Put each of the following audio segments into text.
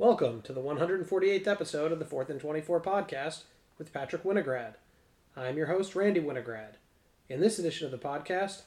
Welcome to the 148th episode of the 4th and 24 podcast with Patrick Winograd. I'm your host, Randy Winograd. In this edition of the podcast,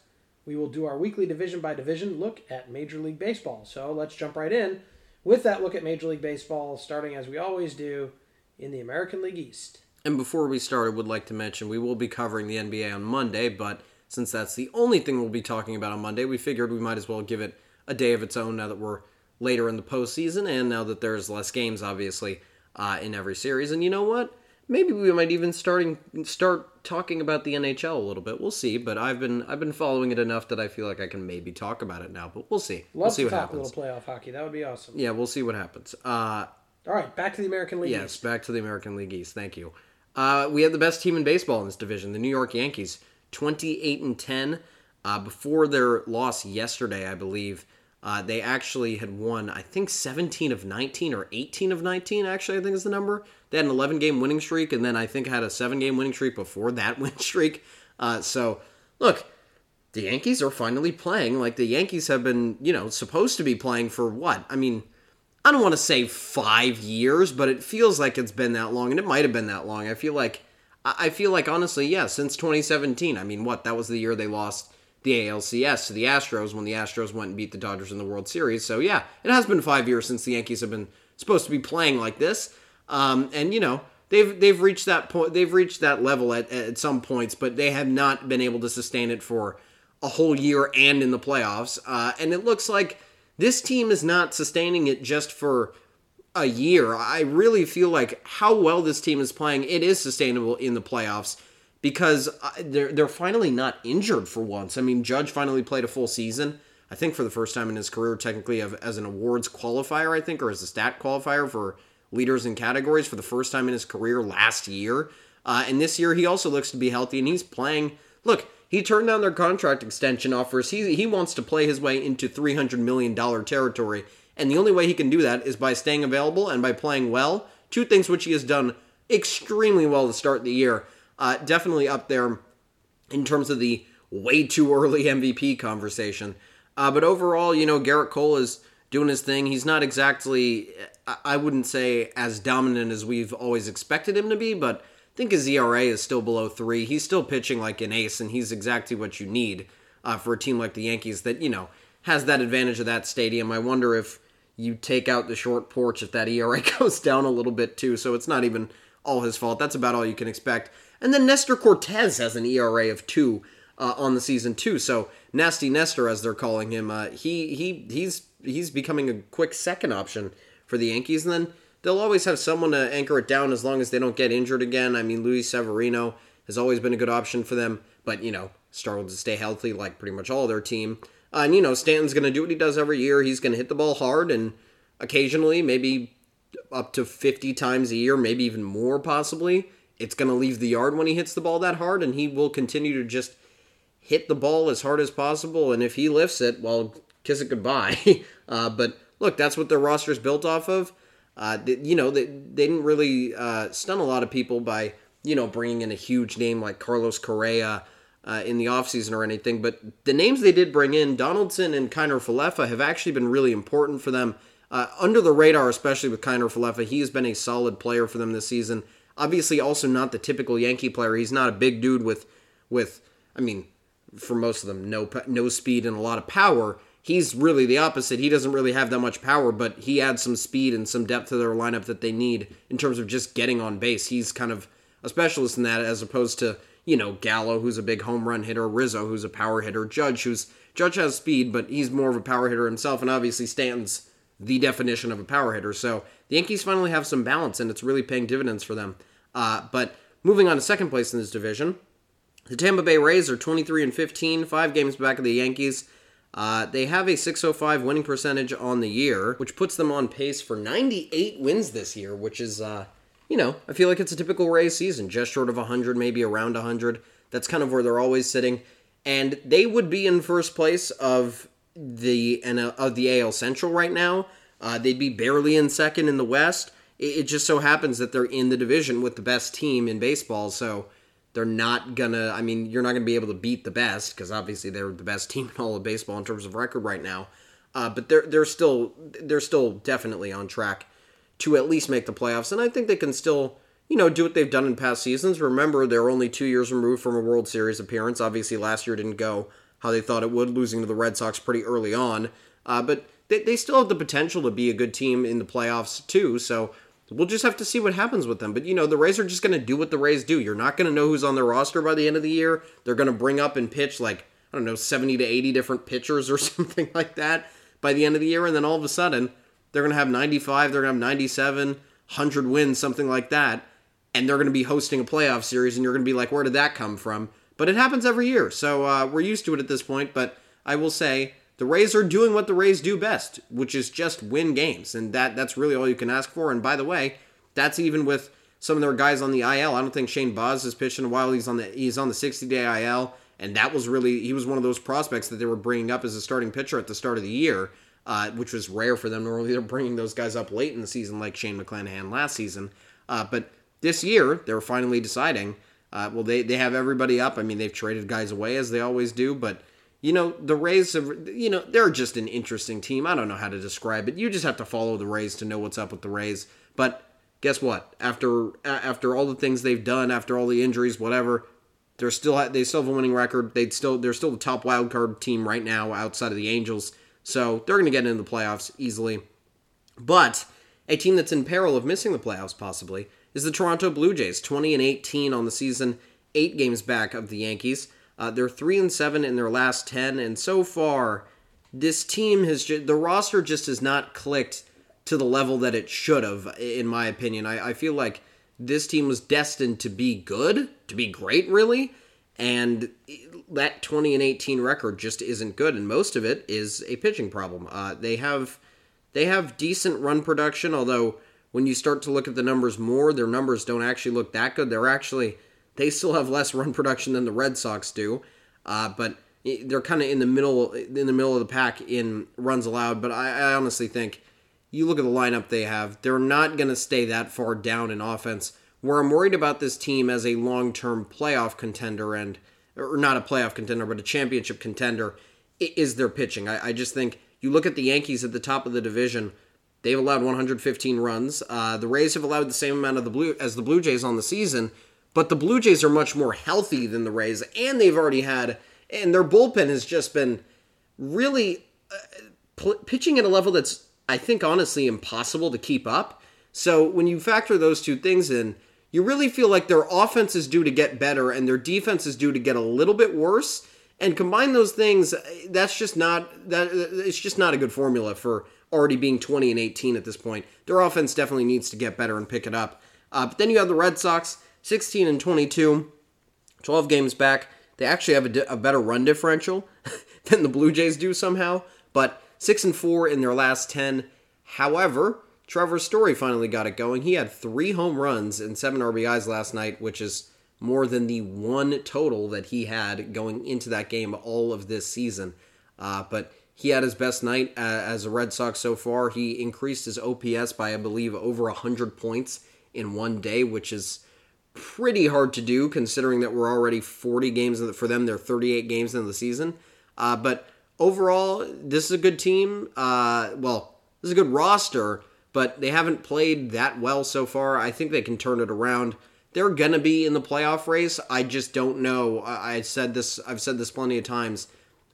we will do our weekly division by division look at Major League Baseball. So let's jump right in with that look at Major League Baseball, starting as we always do in the American League East. And before we start, I would like to mention we will be covering the NBA on Monday, but since that's the only thing we'll be talking about on Monday, we figured we might as well give it a day of its own now that we're later in the postseason and now that there's less games, obviously, uh, in every series. And you know what? Maybe we might even starting start talking about the NHL a little bit. We'll see. But I've been I've been following it enough that I feel like I can maybe talk about it now. But we'll see. Love we'll see to what talk happens. a little playoff hockey. That would be awesome. Yeah, we'll see what happens. Uh, All right, back to the American League Yes, East. back to the American League East. Thank you. Uh, we have the best team in baseball in this division, the New York Yankees, twenty-eight and ten. Uh, before their loss yesterday, I believe uh, they actually had won. I think seventeen of nineteen or eighteen of nineteen. Actually, I think is the number. They had an eleven-game winning streak, and then I think had a seven-game winning streak before that win streak. Uh, so, look, the Yankees are finally playing like the Yankees have been, you know, supposed to be playing for what? I mean, I don't want to say five years, but it feels like it's been that long, and it might have been that long. I feel like, I feel like honestly, yeah, since 2017. I mean, what? That was the year they lost the ALCS to the Astros when the Astros went and beat the Dodgers in the World Series. So yeah, it has been five years since the Yankees have been supposed to be playing like this. Um, and you know, they've they've reached that point. They've reached that level at at some points, but they have not been able to sustain it for a whole year and in the playoffs. Uh, and it looks like this team is not sustaining it just for a year. I really feel like how well this team is playing, it is sustainable in the playoffs because they're they're finally not injured for once. I mean, Judge finally played a full season. I think for the first time in his career, technically as an awards qualifier, I think, or as a stat qualifier for leaders in categories for the first time in his career last year. Uh, and this year, he also looks to be healthy, and he's playing. Look, he turned down their contract extension offers. He he wants to play his way into three hundred million dollar territory, and the only way he can do that is by staying available and by playing well. Two things which he has done extremely well to start the year. Uh, definitely up there in terms of the way too early MVP conversation. Uh, but overall, you know, Gerrit Cole is doing his thing. He's not exactly, I- wouldn't say as dominant as we've always expected him to be, but I think his ERA is still below three. He's still pitching like an ace, and he's exactly what you need uh, for a team like the Yankees that, you know, has that advantage of that stadium. I wonder if you take out the short porch if that ERA goes down a little bit too, so it's not even all his fault. That's about all you can expect. And then Nestor Cortes has an ERA of two uh, on the season too. So Nasty Nestor, as they're calling him, uh, he he he's he's becoming a quick second option for the Yankees. And then they'll always have someone to anchor it down as long as they don't get injured again. I mean, Luis Severino has always been a good option for them, but you know, struggled to stay healthy like pretty much all their team. Uh, and you know, Stanton's going to do what he does every year. He's going to hit the ball hard and occasionally, maybe up to 50 times a year, maybe even more possibly. It's going to leave the yard when he hits the ball that hard, and he will continue to just hit the ball as hard as possible. And if he lifts it, well, kiss it goodbye. uh, but look, that's what their roster is built off of. Uh, they, you know, they, they didn't really uh, stun a lot of people by, you know, bringing in a huge name like Carlos Correa uh, in the offseason or anything. But the names they did bring in, Donaldson and Kiner Falefa, have actually been really important for them. Uh, under the radar, especially with Kiner Falefa, he has been a solid player for them this season. Obviously, also not the typical Yankee player. He's not a big dude with, with I mean, for most of them, no no speed and a lot of power. He's really the opposite. He doesn't really have that much power, but he adds some speed and some depth to their lineup that they need in terms of just getting on base. He's kind of a specialist in that, as opposed to you know Gallo, who's a big home run hitter, Rizzo, who's a power hitter, Judge, who's Judge has speed, but he's more of a power hitter himself, and obviously Stanton's the definition of a power hitter. So the Yankees finally have some balance, and it's really paying dividends for them. Uh, but moving on to second place in this division, the Tampa Bay Rays are 23 and 15, five games back of the Yankees. Uh, they have a 605 winning percentage on the year, which puts them on pace for 98 wins this year, which is, uh, you know, I feel like it's a typical Rays season, just short of 100, maybe around 100. That's kind of where they're always sitting. And they would be in first place of the and of the AL Central right now. Uh, they'd be barely in second in the West. It, it just so happens that they're in the division with the best team in baseball, so they're not gonna. I mean, you're not gonna be able to beat the best because obviously they're the best team in all of baseball in terms of record right now. Uh, but they're they're still they're still definitely on track to at least make the playoffs, and I think they can still, you know, do what they've done in past seasons. Remember, they're only two years removed from a World Series appearance. Obviously, last year didn't go how they thought it would, losing to the Red Sox pretty early on. Uh, but they, they still have the potential to be a good team in the playoffs too. So we'll just have to see what happens with them. But you know, the Rays are just going to do what the Rays do. You're not going to know who's on their roster by the end of the year. They're going to bring up and pitch like I don't know, 70 to 80 different pitchers or something like that by the end of the year, and then all of a sudden they're going to have 95, they're going to have 97, 100 wins, something like that, and they're going to be hosting a playoff series, and you're going to be like, where did that come from? But it happens every year, so uh, we're used to it at this point. But I will say the Rays are doing what the Rays do best, which is just win games, and that that's really all you can ask for. And by the way, that's even with some of their guys on the IL. I don't think Shane Baz has pitched in a while. He's on the he's on the 60 day IL, and that was really he was one of those prospects that they were bringing up as a starting pitcher at the start of the year, uh, which was rare for them. Normally, they're bringing those guys up late in the season, like Shane McClanahan last season. Uh, but this year, they're finally deciding. Uh, well, they they have everybody up. I mean, they've traded guys away as they always do, but you know the Rays have you know they're just an interesting team. I don't know how to describe it. You just have to follow the Rays to know what's up with the Rays. But guess what? After after all the things they've done, after all the injuries, whatever, they're still they still have a winning record. They'd still they're still the top wild card team right now outside of the Angels. So they're going to get into the playoffs easily. But a team that's in peril of missing the playoffs possibly is the Toronto Blue Jays, 20 and 18 on the season, 8 games back of the Yankees. Uh, they're 3 and 7 in their last 10 and so far this team has just, the roster just has not clicked to the level that it should have in my opinion. I, I feel like this team was destined to be good, to be great really, and that 20 and 18 record just isn't good and most of it is a pitching problem. Uh, they have they have decent run production although when you start to look at the numbers more, their numbers don't actually look that good. They're actually they still have less run production than the Red Sox do, uh, but they're kind of in the middle in the middle of the pack in runs allowed. But I, I honestly think you look at the lineup they have, they're not going to stay that far down in offense. Where I'm worried about this team as a long term playoff contender and or not a playoff contender, but a championship contender is their pitching. I, I just think you look at the Yankees at the top of the division They've allowed 115 runs. Uh, the Rays have allowed the same amount of the blue as the Blue Jays on the season, but the Blue Jays are much more healthy than the Rays, and they've already had and their bullpen has just been really uh, pitching at a level that's I think honestly impossible to keep up. So when you factor those two things in, you really feel like their offense is due to get better and their defense is due to get a little bit worse. And combine those things, that's just not that it's just not a good formula for already being 20 and 18 at this point. Their offense definitely needs to get better and pick it up. Uh, but then you have the Red Sox, 16 and 22, 12 games back. They actually have a, di- a better run differential than the Blue Jays do somehow, but 6 and 4 in their last 10. However, Trevor Story finally got it going. He had three home runs and seven RBIs last night, which is more than the one total that he had going into that game all of this season. Uh, but he had his best night uh, as a Red Sox so far. He increased his OPS by, I believe, over 100 points in one day, which is pretty hard to do considering that we're already 40 games for them. They're 38 games into the season. Uh, but overall, this is a good team. Uh, well, this is a good roster, but they haven't played that well so far. I think they can turn it around. They're gonna be in the playoff race. I just don't know. I said this. I've said this plenty of times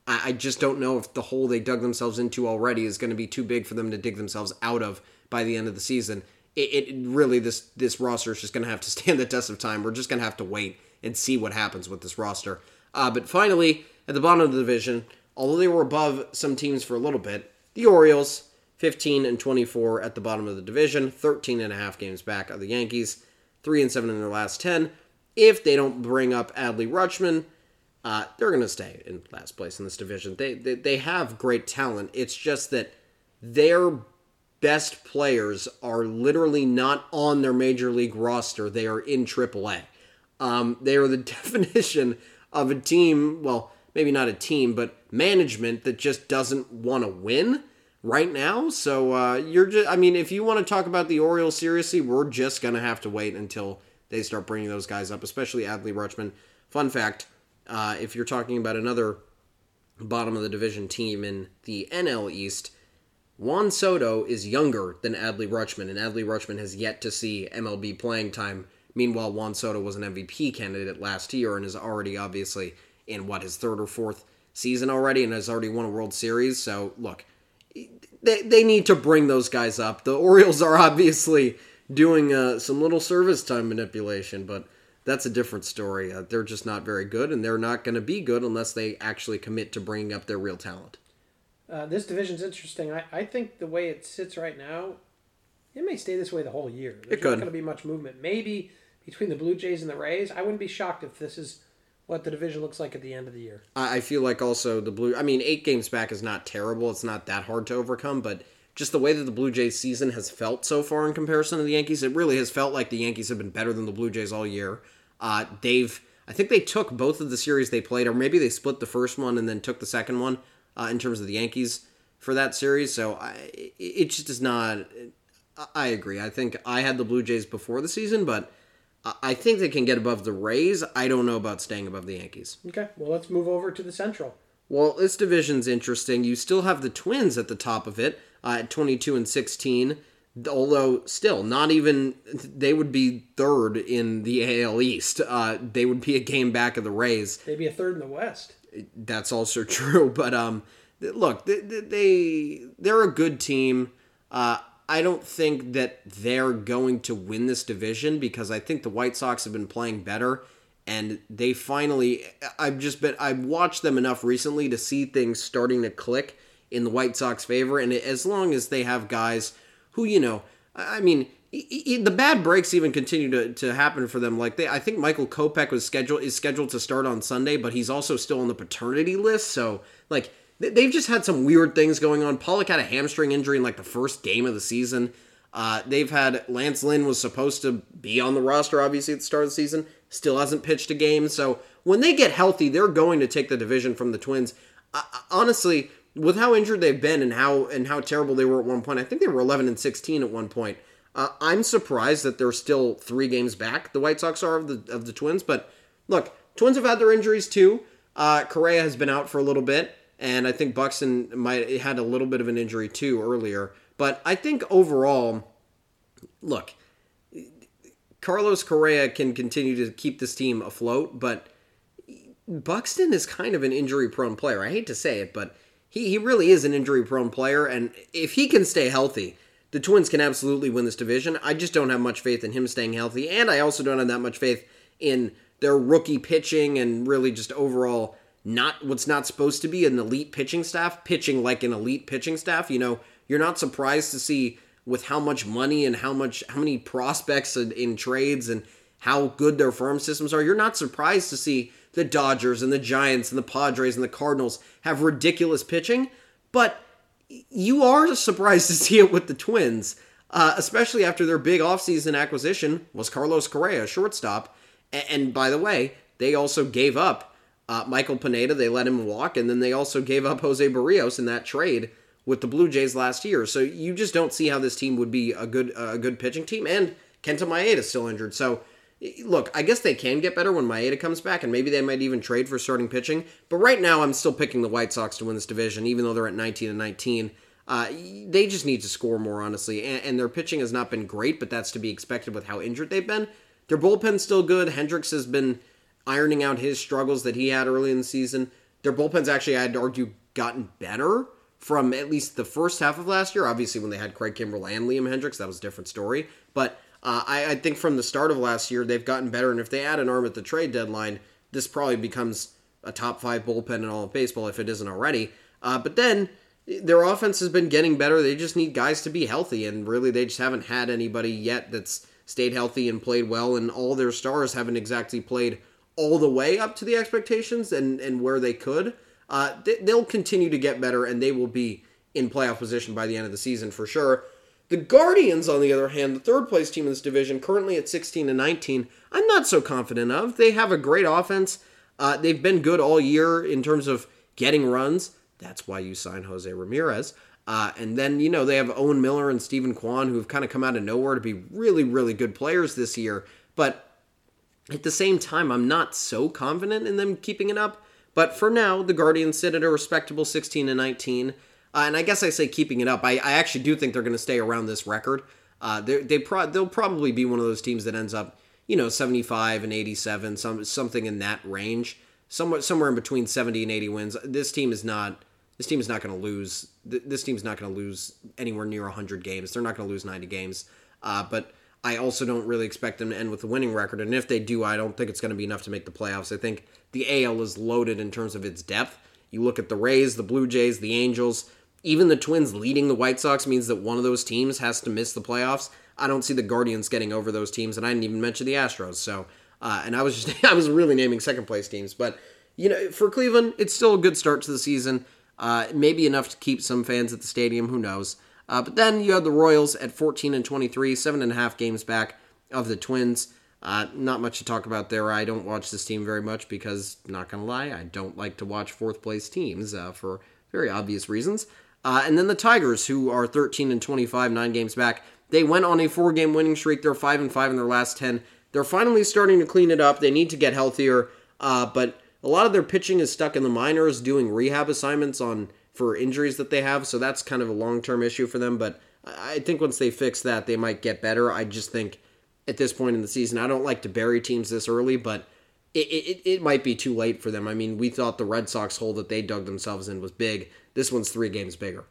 I, I just don't know if the hole they dug themselves into already is going to be too big for them to dig themselves out of by the end of the season. It, it really this this roster is just going to have to stand the test of time. We're just going to have to wait and see what happens with this roster. Uh, but finally, at the bottom of the division, although they were above some teams for a little bit, the Orioles, 15 and 24 at the bottom of the division, 13 and a half games back of the Yankees, 3 and 7 in their last 10. If they don't bring up Adley Rutschman, uh, they're going to stay in last place in this division. They, they they have great talent. It's just that their best players are literally not on their major league roster. They are in AAA. Um, they are the definition of a team. Well, maybe not a team, but management that just doesn't want to win right now. So uh, you're just. I mean, if you want to talk about the Orioles seriously, we're just gonna have to wait until they start bringing those guys up, especially Adley Rutschman. Fun fact uh, if you're talking about another bottom of the division team in the NL East, Juan Soto is younger than Adley Rutschman, and Adley Rutschman has yet to see MLB playing time. Meanwhile, Juan Soto was an MVP candidate last year and is already obviously in what his third or fourth season already, and has already won a World Series. So look, they they need to bring those guys up. The Orioles are obviously doing uh, some little service time manipulation, but that's a different story. Uh, they're just not very good, and they're not going to be good unless they actually commit to bringing up their real talent. Uh, this division's interesting. I, I think the way it sits right now, it may stay this way the whole year. There's It could. not going to be much movement. Maybe between the Blue Jays and the Rays, I wouldn't be shocked if this is what the division looks like at the end of the year. I I feel like also the Blue. I mean, eight games back is not terrible. It's not that hard to overcome, but just the way that the Blue Jays season has felt so far in comparison to the Yankees, it really has felt like the Yankees have been better than the Blue Jays all year. Uh, they've, I think they took both of the series they played, or maybe they split the first one and then took the second one uh, in terms of the Yankees for that series. So I, it- just is not. I- agree. I think I had the Blue Jays before the season, but I- think they can get above the Rays. I don't know about staying above the Yankees. Okay, well, let's move over to the Central. Well, this division's interesting. You still have the Twins at the top of it uh, at 22 and 16, although still not even they would be third in the AL East. Uh, they would be a game back of the Rays. Maybe a third in the West. That's also true, but um, look, they, they they're a good team. Uh, I don't think that they're going to win this division because I think the White Sox have been playing better, and they finally. I've just been I've watched them enough recently to see things starting to click in the White Sox favor, and as long as they have guys who you know, I mean. E- e- The bad breaks even continue to, to happen for them. Like they, I think Michael Kopech was scheduled is scheduled to start on Sunday, but he's also still on the paternity list. So like they- they've just had some weird things going on. Pollock had a hamstring injury in like the first game of the season. Uh, they've had Lance Lynn was supposed to be on the roster, obviously at the start of the season, still hasn't pitched a game. So when they get healthy, they're going to take the division from the Twins. I- honestly, with how injured they've been and how and how terrible they were at one point, I think they were 11 and 16 at one point. Uh, I'm surprised that they're still three games back. The White Sox are of the of the Twins, but look, Twins have had their injuries too. Uh, Correa has been out for a little bit, and I think Buxton might had a little bit of an injury too earlier. But I think overall, look, Carlos Correa can continue to keep this team afloat, but Buxton is kind of an injury prone player. I hate to say it, but he, he really is an injury prone player, and if he can stay healthy, the Twins can absolutely win this division. I just don't have much faith in him staying healthy, and I also don't have that much faith in their rookie pitching and really just overall not what's not supposed to be an elite pitching staff pitching like an elite pitching staff. You know, you're not surprised to see with how much money and how much how many prospects in, in trades and how good their farm systems are. You're not surprised to see the Dodgers and the Giants and the Padres and the Cardinals have ridiculous pitching, but you are surprised to see it with the Twins, uh, especially after their big offseason acquisition was Carlos Correa, shortstop. A- And, by the way, they also gave up uh, Michael Pineda. They let him walk, and then they also gave up Jose Berrios in that trade with the Blue Jays last year. So you just don't see how this team would be a good a good pitching team. And Kenta Maeda is still injured, so look, I guess they can get better when Maeda comes back, and maybe they might even trade for starting pitching. But right now, I'm still picking the White Sox to win this division, even though they're at 19 and 19. Uh, they just need to score more, honestly, and, and their pitching has not been great, but that's to be expected with how injured they've been. Their bullpen's still good. Hendriks has been ironing out his struggles that he had early in the season. Their bullpen's actually, I'd argue, gotten better from at least the first half of last year. Obviously, when they had Craig Kimbrel and Liam Hendriks, that was a different story. But uh, I, I think from the start of last year, they've gotten better. And if they add an arm at the trade deadline, this probably becomes a top five bullpen in all of baseball if it isn't already. Uh, but then their offense has been getting better. They just need guys to be healthy, and really, they just haven't had anybody yet that's stayed healthy and played well. And all their stars haven't exactly played all the way up to the expectations and and where they could. Uh, they, they'll continue to get better, and they will be in playoff position by the end of the season for sure. The Guardians, on the other hand, the third place team in this division, currently at 16 and 19, I'm not so confident of. They have a great offense. Uh, they've been good all year in terms of getting runs. That's why you sign Jose Ramirez. Uh, and then, you know, they have Owen Miller and Steven Kwan, who have kind of come out of nowhere to be really, really good players this year. But at the same time, I'm not so confident in them keeping it up. But for now, the Guardians sit at a respectable 16 and 19. Uh, and I guess I say keeping it up. I, I actually do think they're going to stay around this record. Uh, they pro- they'll probably be one of those teams that ends up, you know, 75 and 87, some something in that range, somewhere somewhere in between 70 and 80 wins. This team is not this team is not going to lose. This team's not going to lose anywhere near 100 games. They're not going to lose 90 games. Uh, but I also don't really expect them to end with a winning record. And if they do, I don't think it's going to be enough to make the playoffs. I think the AL is loaded in terms of its depth. You look at the Rays, the Blue Jays, the Angels, even the Twins leading the White Sox means that one of those teams has to miss the playoffs. I don't see the Guardians getting over those teams, and I didn't even mention the Astros. So, uh, and I was just I was really naming second place teams, but you know, for Cleveland, it's still a good start to the season. Uh, maybe enough to keep some fans at the stadium. Who knows? Uh, but then you had the Royals at 14 and 23, seven and a half games back of the Twins. Uh, not much to talk about there. I don't watch this team very much because, not gonna lie, I don't like to watch fourth place teams uh, for very obvious reasons. Uh, and then the Tigers, who are 13 and 25, nine games back, they went on a four game winning streak. They're five and five in their last 10. They're finally starting to clean it up. They need to get healthier, uh, but a lot of their pitching is stuck in the minors doing rehab assignments on for injuries that they have, so that's kind of a long-term issue for them, but I think once they fix that, they might get better. I just think at this point in the season, I don't like to bury teams this early, but it, it, it might be too late for them. I mean, we thought the Red Sox hole that they dug themselves in was big. This one's three games bigger.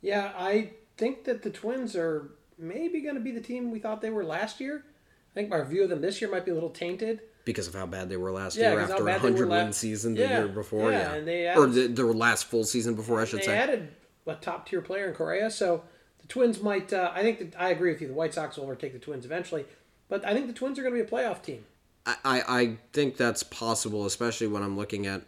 Yeah, I think that the Twins are maybe going to be the team we thought they were last year. I think my view of them this year might be a little tainted because of how bad they were last yeah, year after a hundred win season the yeah, year before. Yeah, yeah. And they added, or the, their last full season before, I should they say. They added a top tier player in Correa, so the Twins might. Uh, I think that I agree with you. The White Sox will overtake the Twins eventually, but I think the Twins are going to be a playoff team. I, I, think that's possible, especially when I'm looking at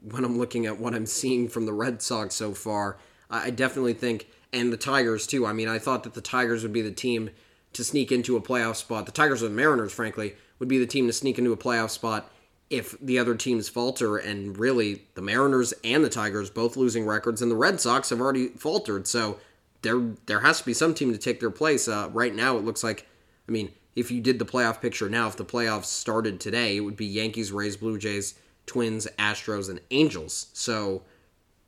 when I'm looking at what I'm seeing from the Red Sox so far. I definitely think, and the Tigers too. I mean, I thought that the Tigers would be the team to sneak into a playoff spot. The Tigers or the Mariners, frankly, would be the team to sneak into a playoff spot if the other teams falter. And really, the Mariners and the Tigers both losing records, and the Red Sox have already faltered. So there there has to be some team to take their place. Uh, right now, it looks like, I mean, if you did the playoff picture now, if the playoffs started today, it would be Yankees, Rays, Blue Jays, Twins, Astros, and Angels. So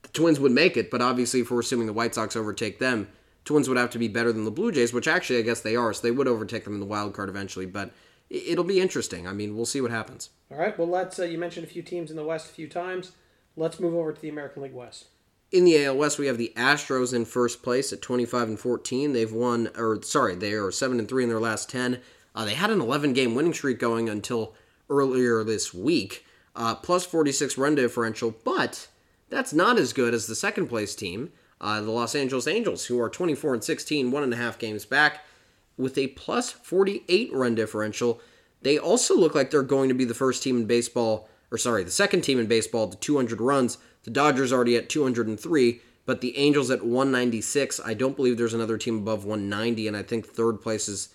the Twins would make it, but obviously, if we're assuming the White Sox overtake them, Twins would have to be better than the Blue Jays, which actually I guess they are, so they would overtake them in the wild card eventually. But it'll be interesting. I mean, we'll see what happens. All right. Well, let's. Uh, you mentioned a few teams in the West a few times. Let's move over to the American League West. In the AL West, we have the Astros in first place at 25 and 14. They've won, or sorry, they are 7 and 3 in their last 10. Uh, they had an 11 game winning streak going until earlier this week, uh, plus 46 run differential, but that's not as good as the second place team, uh, the Los Angeles Angels, who are 24 and 16, one and a half games back with a plus 48 run differential. They also look like they're going to be the first team in baseball, or sorry, the second team in baseball to 200 runs. The Dodgers already at 203, but the Angels at 196. I don't believe there's another team above 190, and I think third place is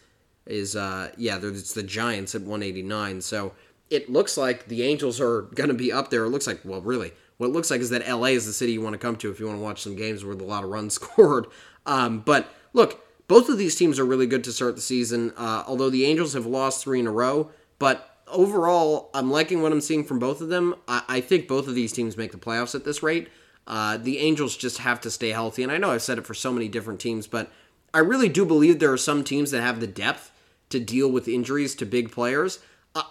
is uh yeah, it's the Giants at 189. So it looks like the Angels are going to be up there. It looks like well, really, what it looks like is that LA is the city you want to come to if you want to watch some games with a lot of runs scored. Um, but look, both of these teams are really good to start the season, uh, although the Angels have lost three in a row. But overall, I'm liking what I'm seeing from both of them. I, I think both of these teams make the playoffs at this rate. Uh, the Angels just have to stay healthy. And I know I've said it for so many different teams, but I really do believe there are some teams that have the depth to deal with injuries to big players.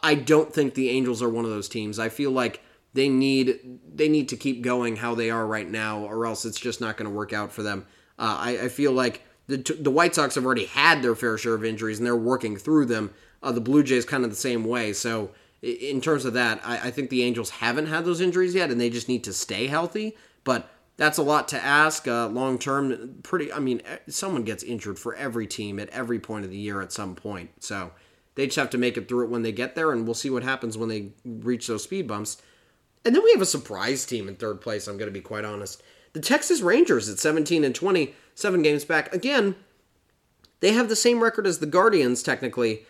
I don't think the Angels are one of those teams. I feel like they need they need to keep going how they are right now, or else it's just not going to work out for them. Uh, I, I feel like the the White Sox have already had their fair share of injuries and they're working through them. Uh, the Blue Jays kind of the same way. So in terms of that, I, I, think the Angels haven't had those injuries yet, and they just need to stay healthy. But that's a lot to ask uh, long term. Pretty, I mean, someone gets injured for every team at every point of the year at some point. So they just have to make it through it when they get there, and we'll see what happens when they reach those speed bumps. And then we have a surprise team in third place. I'm going to be quite honest. The Texas Rangers at 17 and 20, seven games back. Again, they have the same record as the Guardians, technically.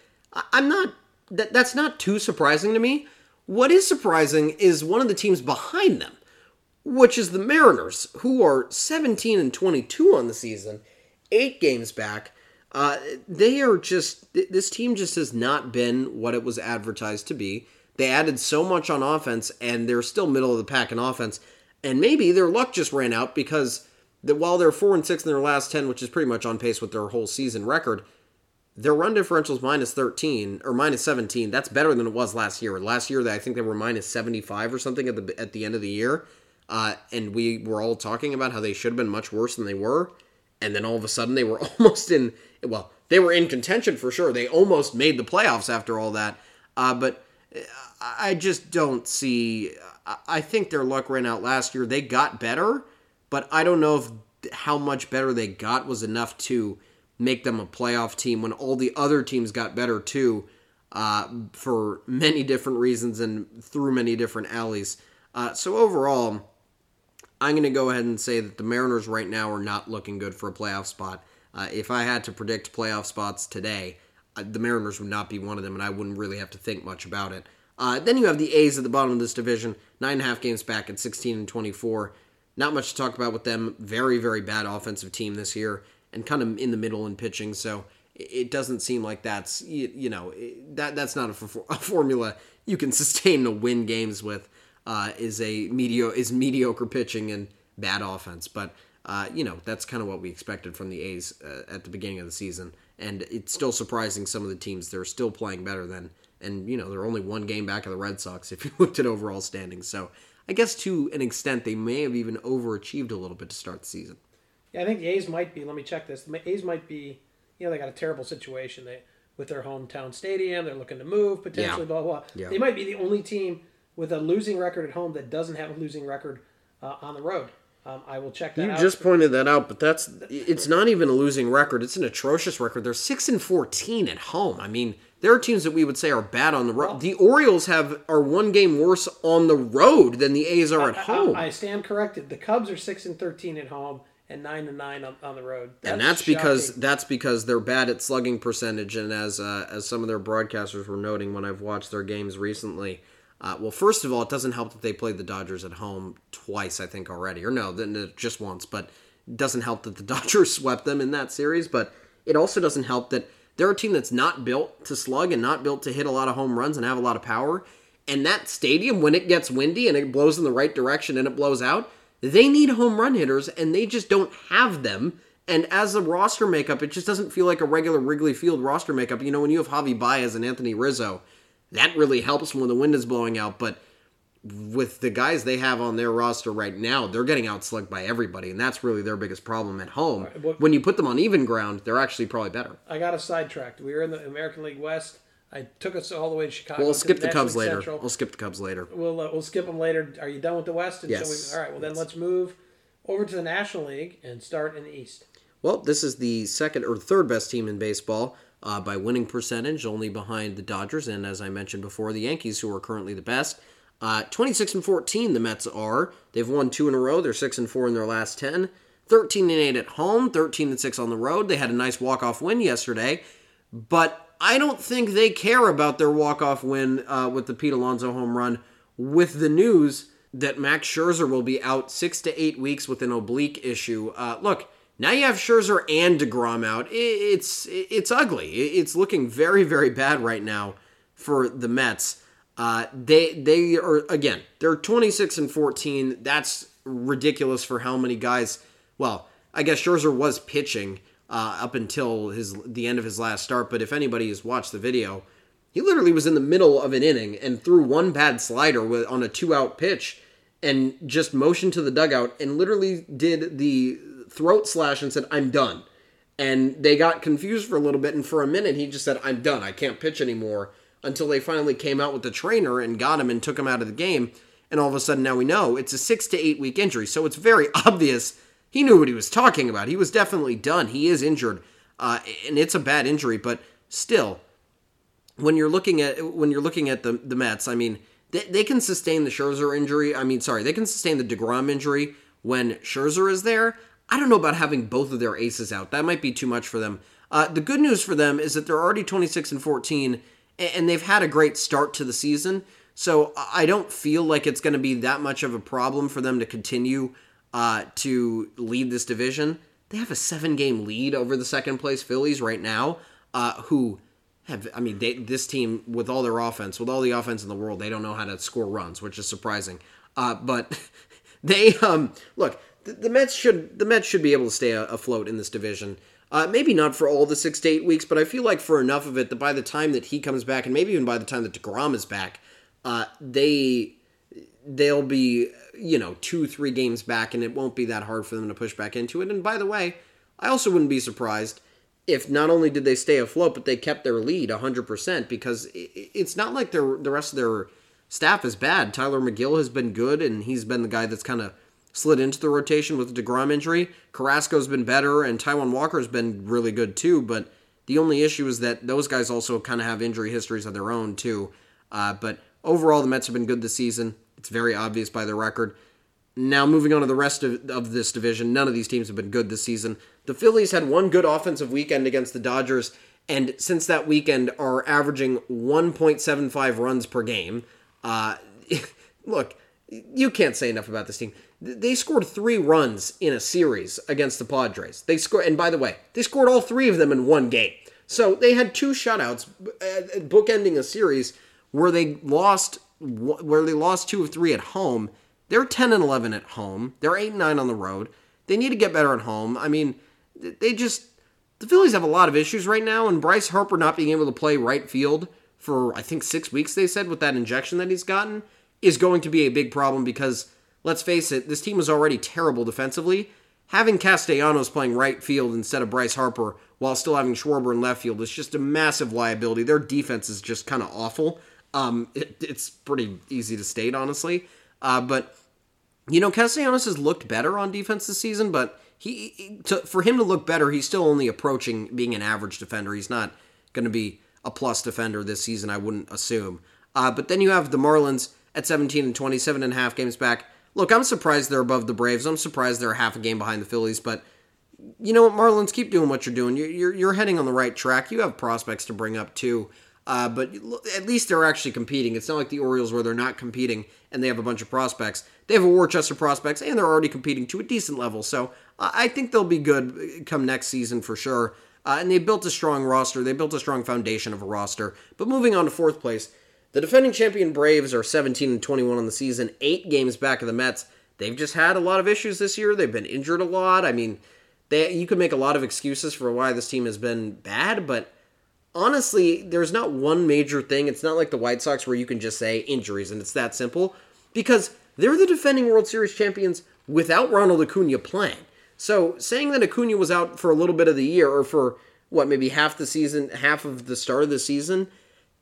I'm not, that, that's not too surprising to me. What is surprising is one of the teams behind them, which is the Mariners, who are 17 and 22 on the season, eight games back. Uh, they are just, this team just has not been what it was advertised to be. They added so much on offense, and they're still middle of the pack in offense. And maybe their luck just ran out because that while they're four and six in their last ten, which is pretty much on pace with their whole season record, their run differential is minus thirteen or minus seventeen. That's better than it was last year. Last year, I think they were minus seventy five or something at the at the end of the year, uh, and we were all talking about how they should have been much worse than they were, and then all of a sudden they were almost in. Well, they were in contention for sure. They almost made the playoffs after all that, uh, but I just don't see. I think their luck ran out last year. They got better, but I don't know if how much better they got was enough to make them a playoff team when all the other teams got better too, uh, for many different reasons and through many different alleys. Uh, so overall, I'm going to go ahead and say that the Mariners right now are not looking good for a playoff spot. Uh, if I had to predict playoff spots today, uh, the Mariners would not be one of them, and I wouldn't really have to think much about it. Uh, then you have the A's at the bottom of this division, nine and a half games back at 16 and 24. Not much to talk about with them. Very, very bad offensive team this year, and kind of in the middle in pitching. So it doesn't seem like that's you, you know that that's not a, a, formula you can sustain to win games with. Uh, is a medio is mediocre pitching and bad offense, but uh, you know that's kind of what we expected from the A's uh, at the beginning of the season, and it's still surprising some of the teams they're still playing better than and you know they're only one game back of the Red Sox if you looked at overall standings. So I guess to an extent they may have even overachieved a little bit to start the season. Yeah, I think the A's might be. Let me check this. The A's might be. You know, they got a terrible situation. They with their hometown stadium. They're looking to move potentially. Yeah. Blah blah. Yeah. They might be the only team with a losing record at home that doesn't have a losing record uh, on the road. Um, I will check that you out. just pointed that out, but that's it's not even a losing record. It's an atrocious record. They're six and fourteen at home. I mean, there are teams that we would say are bad on the road. Well, the Orioles have are one game worse on the road than the A's are at home. I, I, stand corrected. The Cubs are six and thirteen at home and nine and nine on, on the road. That's and that's shocking. because that's because they're bad at slugging percentage. And as uh, as some of their broadcasters were noting when I've watched their games recently, uh, well, first of all, it doesn't help that they played the Dodgers at home twice, I think already, or no, then just once. But it doesn't help that the Dodgers swept them in that series. But it also doesn't help that they're a team that's not built to slug and not built to hit a lot of home runs and have a lot of power. And that stadium, when it gets windy and it blows in the right direction and it blows out, they need home run hitters and they just don't have them. And as a roster makeup, it just doesn't feel like a regular Wrigley Field roster makeup. You know, when you have Javi Baez and Anthony Rizzo, that really helps when the wind is blowing out. But with the guys they have on their roster right now, they're getting outslugged by everybody, and that's really their biggest problem at home. Right, well, when you put them on even ground, they're actually probably better. I got us sidetracked. We were in the American League West. I took us all the way to Chicago. We'll skip the, the Cubs later. We'll skip the Cubs later. We'll uh, we'll skip them later. Are you done with the West? And yes. We, all right. Well, then let's move over to the National League and start in the East. Well, this is the second or third best team in baseball uh, by winning percentage, only behind the Dodgers and, as I mentioned before, the Yankees, who are currently the best. Uh, 26 and 14, the Mets are. They've won two in a row. They're 6 and 4 in their last 10. 13 and 8 at home, 13 and 6 on the road. They had a nice walk-off win yesterday, but I don't think they care about their walk-off win uh, with the Pete Alonso home run with the news that Max Scherzer will be out 6 to 8 weeks with an oblique issue. Uh, look, now you have Scherzer and DeGrom out. It's it's ugly. It's looking very very bad right now for the Mets. Uh, they they are again they're 26 and 14. That's ridiculous for how many guys. Well, I guess Scherzer was pitching uh, up until his the end of his last start. But if anybody has watched the video, he literally was in the middle of an inning and threw one bad slider with, on a two out pitch and just motioned to the dugout and literally did the throat slash and said, "I'm done." And they got confused for a little bit, and for a minute he just said, "I'm done. I can't pitch anymore." until they finally came out with the trainer and got him and took him out of the game. And all of a sudden, now we know it's a six to eight week injury. So it's very obvious he knew what he was talking about. He was definitely done. He is injured, uh, and it's a bad injury. But still, when you're looking at when you're looking at the the Mets, I mean, they, they can sustain the Scherzer injury. I mean, sorry, they can sustain the Degrom injury when Scherzer is there. I don't know about having both of their aces out. That might be too much for them. Uh, the good news for them is that they're already 26 and 14 and they've had a great start to the season. So I don't feel like it's going to be that much of a problem for them to continue uh, to lead this division. They have a seven game lead over the second place Phillies right now, uh, who have, I mean, they, this team, with all their offense, with all the offense in the world, they don't know how to score runs, which is surprising. Uh, but they, um, look, the, Mets should the Mets should be able to stay afloat in this division. Uh, maybe not for all the six to eight weeks, but I feel like for enough of it that by the time that he comes back, and maybe even by the time that Degrom is back, uh, they they'll be you know two three games back, and it won't be that hard for them to push back into it. And by the way, I also wouldn't be surprised if not only did they stay afloat, but they kept their lead 100% because it's not like the rest of their staff is bad. Tylor Megill has been good, and he's been the guy that's kind of slid into the rotation with the DeGrom injury. Carrasco's been better, and Taijuan Walker's been really good too, but the only issue is that those guys also kind of have injury histories of their own too. Uh, but overall, the Mets have been good this season. It's very obvious by their record. Now, moving on to the rest of, of this division, none of these teams have been good this season. The Phillies had one good offensive weekend against the Dodgers, and since that weekend are averaging 1.75 runs per game. Uh, look, you can't say enough about this team. They scored three runs in a series against the Padres. They scored, and by the way, they scored all three of them in one game. So they had two shutouts, uh, bookending a series where they lost, where they lost two of three at home they're 10 and 11 at home. They're 8 and 9 on the road. They need to get better at home. I mean, they just the Phillies have a lot of issues right now and Bryce Harper not being able to play right field for I think 6 weeks they said with that injection that he's gotten is going to be a big problem because let's face it, this team is already terrible defensively. Having Castellanos playing right field instead of Bryce Harper while still having Schwarber in left field is just a massive liability. Their defense is just kind of awful. Um, it, it's pretty easy to state, honestly. Uh, but you know, Castellanos has looked better on defense this season, but he to, for him to look better, he's still only approaching being an average defender. He's not going to be a plus defender this season, I wouldn't assume. Uh, but then you have the Marlins at 17 and 27 and a half games back. Look, I'm surprised they're above the Braves. I'm surprised they're half a game behind the Phillies, but you know what, Marlins, keep doing what you're doing. You're, you're, you're heading on the right track. You have prospects to bring up too. Uh, but at least they're actually competing. It's not like the Orioles where they're not competing and they have a bunch of prospects. They have a Worcester prospects and they're already competing to a decent level. So uh, I think they'll be good come next season for sure. Uh, and they built a strong roster. They built a strong foundation of a roster. But moving on to fourth place, the defending champion Braves are 17 and 21 on the season, eight games back of the Mets. They've just had a lot of issues this year. They've been injured a lot. I mean, they you could make a lot of excuses for why this team has been bad, but honestly, there's not one major thing. It's not like the White Sox where you can just say injuries and it's that simple because they're the defending World Series champions without Ronald Acuna playing. So saying that Acuna was out for a little bit of the year or for what maybe half the season, half of the start of the season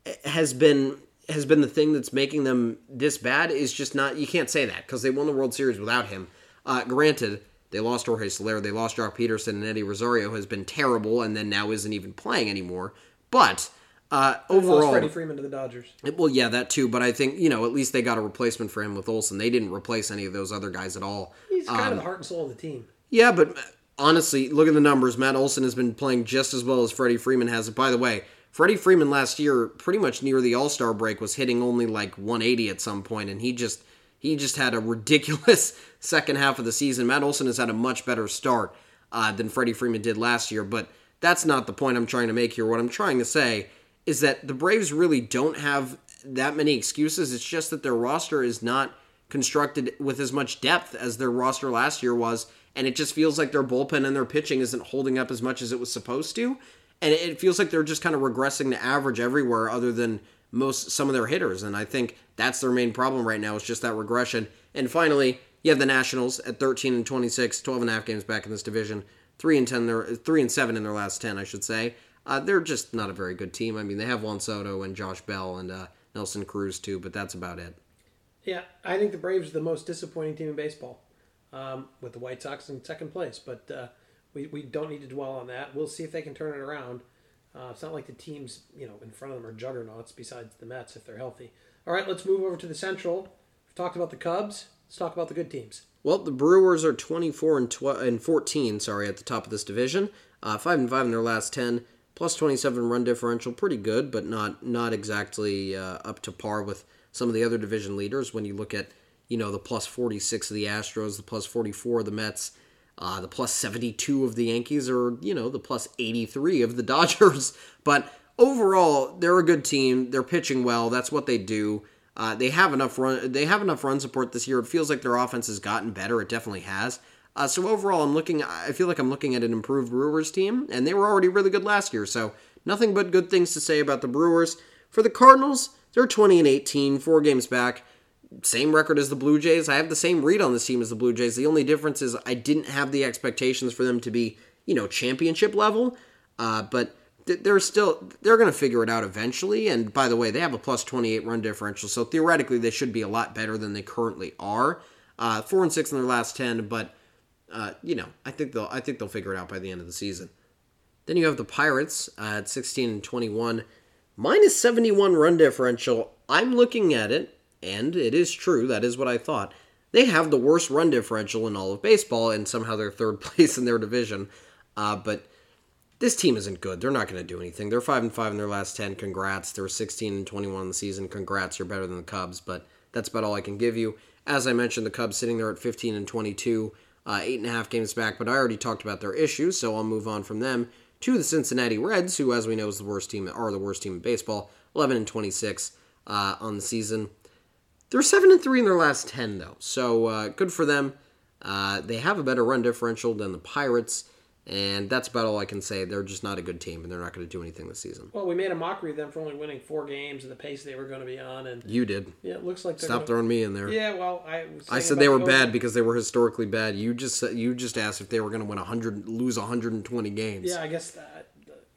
eh, has been has been the thing that's making them this bad is just not you can't say that because they won the World Series without him. Uh, granted, they lost Jorge Soler, they lost Joc Pederson, and Eddie Rosario has been terrible, and then now isn't even playing anymore. But uh, overall, lost Freddie Freeman to the Dodgers. Well, yeah, that too. But I think you know at least they got a replacement for him with Olson. They didn't replace any of those other guys at all. He's kind um, of the heart and soul of the team. Yeah, but honestly, look at the numbers. Matt Olson has been playing just as well as Freddie Freeman has. By the way, Freddie Freeman last year, pretty much near the All Star break, was hitting only like 180 at some point, and he just he just had a ridiculous second half of the season. Matt Olson has had a much better start uh, than Freddie Freeman did last year, but that's not the point I'm trying to make here. What I'm trying to say is that the Braves really don't have that many excuses. It's just that their roster is not constructed with as much depth as their roster last year was, and it just feels like their bullpen and their pitching isn't holding up as much as it was supposed to. And it feels like they're just kind of regressing to average everywhere other than most some of their hitters. And I think that's their main problem right now is just that regression. And finally, you have the Nationals at 13 and 26, 12 and a half games back in this division, 3 and 10 their 3 and 7 in their last 10, I should say. Uh, they're just not a very good team. I mean, they have Juan Soto and Josh Bell and uh, Nelson Cruz too, but that's about it. Yeah, I think the Braves are the most disappointing team in baseball, um, with the White Sox in second place. But uh, we we don't need to dwell on that. We'll see if they can turn it around. Uh, it's not like the teams you know in front of them are juggernauts. Besides the Mets, if they're healthy. All right, let's move over to the Central. We've talked about the Cubs. Let's talk about the good teams. Well, the Brewers are 24 and, tw- and 14, sorry, at the top of this division. Uh, 5 and 5 in their last 10 plus 27 run differential, pretty good, but not not exactly uh, up to par with some of the other division leaders. When you look at you know the plus 46 of the Astros, the plus 44 of the Mets, uh, the plus 72 of the Yankees, or you know the plus 83 of the Dodgers. But overall, they're a good team. They're pitching well. That's what they do. Uh, they have enough run. They have enough run support this year. It feels like their offense has gotten better. It definitely has. Uh, so overall, I'm looking. I feel like I'm looking at an improved Brewers team, and they were already really good last year. So nothing but good things to say about the Brewers. For the Cardinals, they're 20 and 18, four games back. Same record as the Blue Jays. I have the same read on this team as the Blue Jays. The only difference is I didn't have the expectations for them to be, you know, championship level. Uh, but they're still they're going to figure it out eventually. And by the way, they have a plus 28 run differential, so theoretically they should be a lot better than they currently are. Uh, four and six in their last 10, but uh, you know, I think they'll I think they'll figure it out by the end of the season. Then you have the Pirates uh, at 16 and 21, minus 71 run differential. I'm looking at it, and it is true. That is what I thought. They have the worst run differential in all of baseball, and somehow they're third place in their division. Uh, but this team isn't good. They're not going to do anything. They're five and five in their last ten. Congrats. They're 16 and 21 in the season. Congrats. You're better than the Cubs, but that's about all I can give you. As I mentioned, the Cubs sitting there at 15 and 22 uh, eight and a half games back, but I already talked about their issues, so I'll move on from them to the Cincinnati Reds, who, as we know, is the worst team, are the worst team in baseball, 11 and 26 uh, on the season. They're seven and three in their last 10, though, so uh, good for them. Uh, they have a better run differential than the Pirates. And that's about all I can say. They're just not a good team, and they're not going to do anything this season. Well, we made a mockery of them for only winning four games and the pace they were going to be on, and you did. Yeah, it looks like stop gonna... throwing me in there. Yeah, well, I I said they were bad because they were historically bad. You just you just asked if they were going to win hundred, lose hundred and twenty games. Yeah, I guess that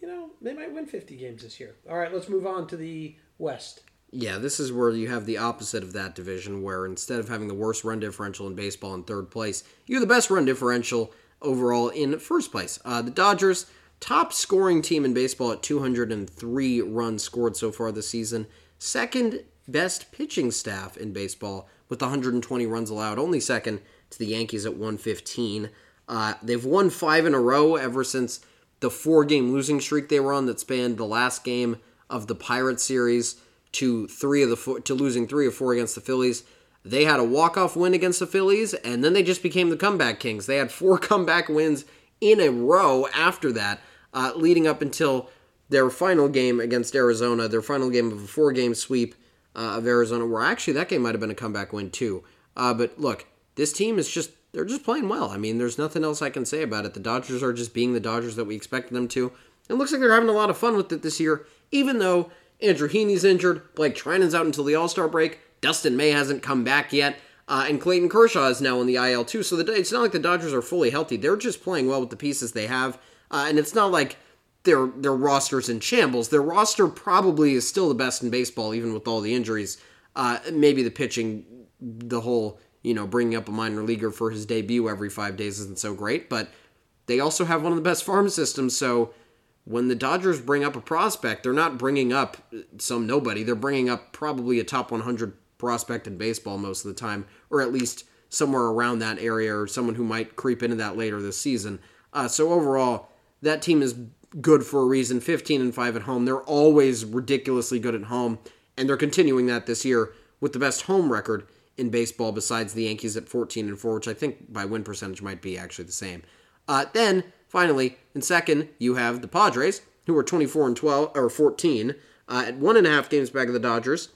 you know they might win fifty games this year. All right, let's move on to the West. Yeah, this is where you have the opposite of that division, where instead of having the worst run differential in baseball in third place, you're the best run differential overall in first place. Uh, the Dodgers, top scoring team in baseball at 203 runs scored so far this season. Second best pitching staff in baseball with 120 runs allowed, only second to the Yankees at 115. Uh, they've won five in a row ever since the four game losing streak they were on that spanned the last game of the Pirates series to three of the four, to losing three of four against the Phillies. They had a walk-off win against the Phillies, and then they just became the comeback kings. They had four comeback wins in a row after that, uh, leading up until their final game against Arizona, their final game of a four-game sweep uh, of Arizona, where actually that game might have been a comeback win too. Uh, but look, this team is just they're just playing well. I mean, there's nothing else I can say about it. The Dodgers are just being the Dodgers that we expected them to. It looks like they're having a lot of fun with it this year, even though Andrew Heaney's injured, Blake Treinen's out until the All Star break. Dustin May hasn't come back yet. Uh, and Clayton Kershaw is now in the IL too. So the, it's not like the Dodgers are fully healthy. They're just playing well with the pieces they have. Uh, and it's not like their their roster's in shambles. Their roster probably is still the best in baseball, even with all the injuries. Uh, maybe the pitching, the whole you know bringing up a minor leaguer for his debut every five days isn't so great. But they also have one of the best farm systems. So when the Dodgers bring up a prospect, they're not bringing up some nobody. They're bringing up probably a top 100 prospect in baseball most of the time, or at least somewhere around that area, or someone who might creep into that later this season. Uh, so overall, that team is good for a reason. 15 and 5 at home. They're always ridiculously good at home, and they're continuing that this year with the best home record in baseball besides the Yankees at 14 and 4, which I think by win percentage might be actually the same. Uh, then finally, in second, you have the Padres, who are 24 and 12 or 14 uh, at one and a half games back of the Dodgers.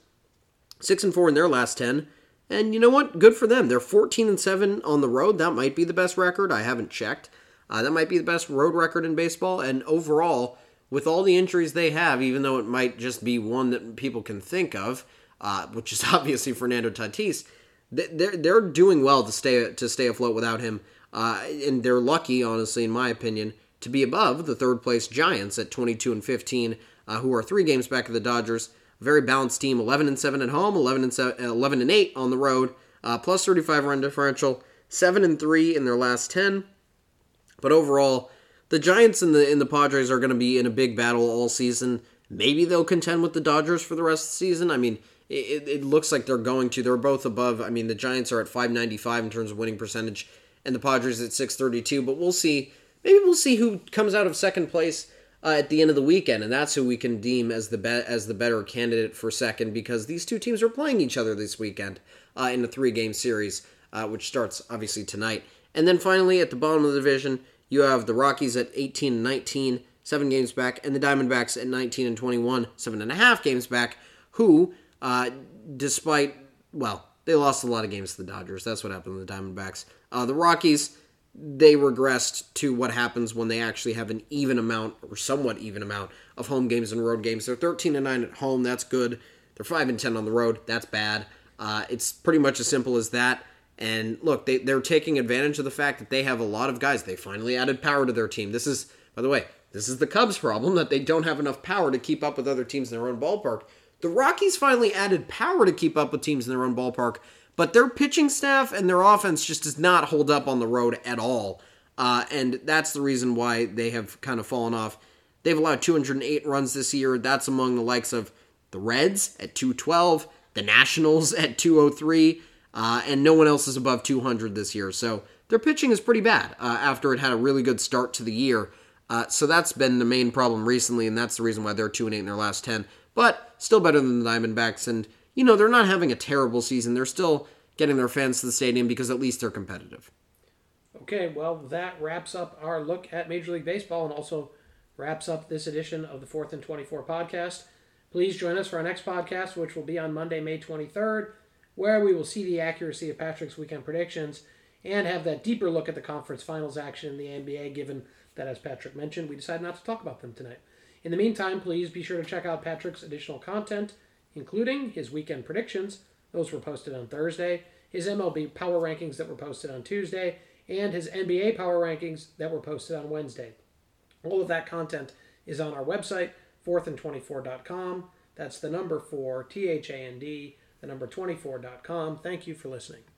Six and four in their last ten. And you know what? Good for them. They're 14 and 7 on the road. That might be the best record. I haven't checked. Uh, that might be the best road record in baseball. And overall, with all the injuries they have, even though it might just be one that people can think of, uh, which is obviously Fernando Tatis, they're they're doing well to stay to stay afloat without him. Uh, and they're lucky, honestly, in my opinion, to be above the third place Giants at 22 and 15, uh, who are three games back of the Dodgers. Very balanced team 11 and 7 at home 11 and 7, 11 and 8 on the road uh, plus 35 run differential 7 and 3 in their last 10 but overall the giants and the in the padres are going to be in a big battle all season. Maybe they'll contend with the dodgers for the rest of the season. I mean it, it looks like they're going to. They're both above i mean the giants are at 595 in terms of winning percentage and the padres at 632 but we'll see maybe we'll see who comes out of second place uh, at the end of the weekend, and that's who we can deem as the be- as the better candidate for second because these two teams are playing each other this weekend uh, in a three game series, uh, which starts obviously tonight. And then finally, at the bottom of the division, you have the Rockies at 18 and 19, seven games back, and the Diamondbacks at 19 and 21, seven and a half games back. Who, uh, despite well, they lost a lot of games to the Dodgers. That's what happened to the Diamondbacks. Uh, the Rockies they regressed to what happens when they actually have an even amount or somewhat even amount of home games and road games. They're 13 and 9 at home, that's good. They're 5 and 10 on the road, that's bad. Uh, it's pretty much as simple as that. And look, they, they're taking advantage of the fact that they have a lot of guys. They finally added power to their team. This is, by the way, this is the Cubs' problem that they don't have enough power to keep up with other teams in their own ballpark. The Rockies finally added power to keep up with teams in their own ballpark, but their pitching staff and their offense just does not hold up on the road at all. Uh, and that's the reason why they have kind of fallen off. They've allowed 208 runs this year. That's among the likes of the Reds at 212, the Nationals at 203, uh, and no one else is above 200 this year. So their pitching is pretty bad uh, after it had a really good start to the year. Uh, so that's been the main problem recently, and that's the reason why they're 2 and 8 in their last 10. But still better than the Diamondbacks. And, you know, they're not having a terrible season. They're still getting their fans to the stadium because at least they're competitive. Okay, well, that wraps up our look at Major League Baseball and also wraps up this edition of the 4th and 24 podcast. Please join us for our next podcast, which will be on Monday, May 23rd, where we will see the accuracy of Patrick's weekend predictions and have that deeper look at the conference finals action in the NBA, given that, as Patrick mentioned, we decided not to talk about them tonight. In the meantime, please be sure to check out Patrick's additional content, including his weekend predictions. Those were posted on Thursday, his MLB power rankings that were posted on Tuesday, and his NBA power rankings that were posted on Wednesday. All of that content is on our website, fourthand24.com. That's the number four, T H A N D, the number 24.com. Thank you for listening.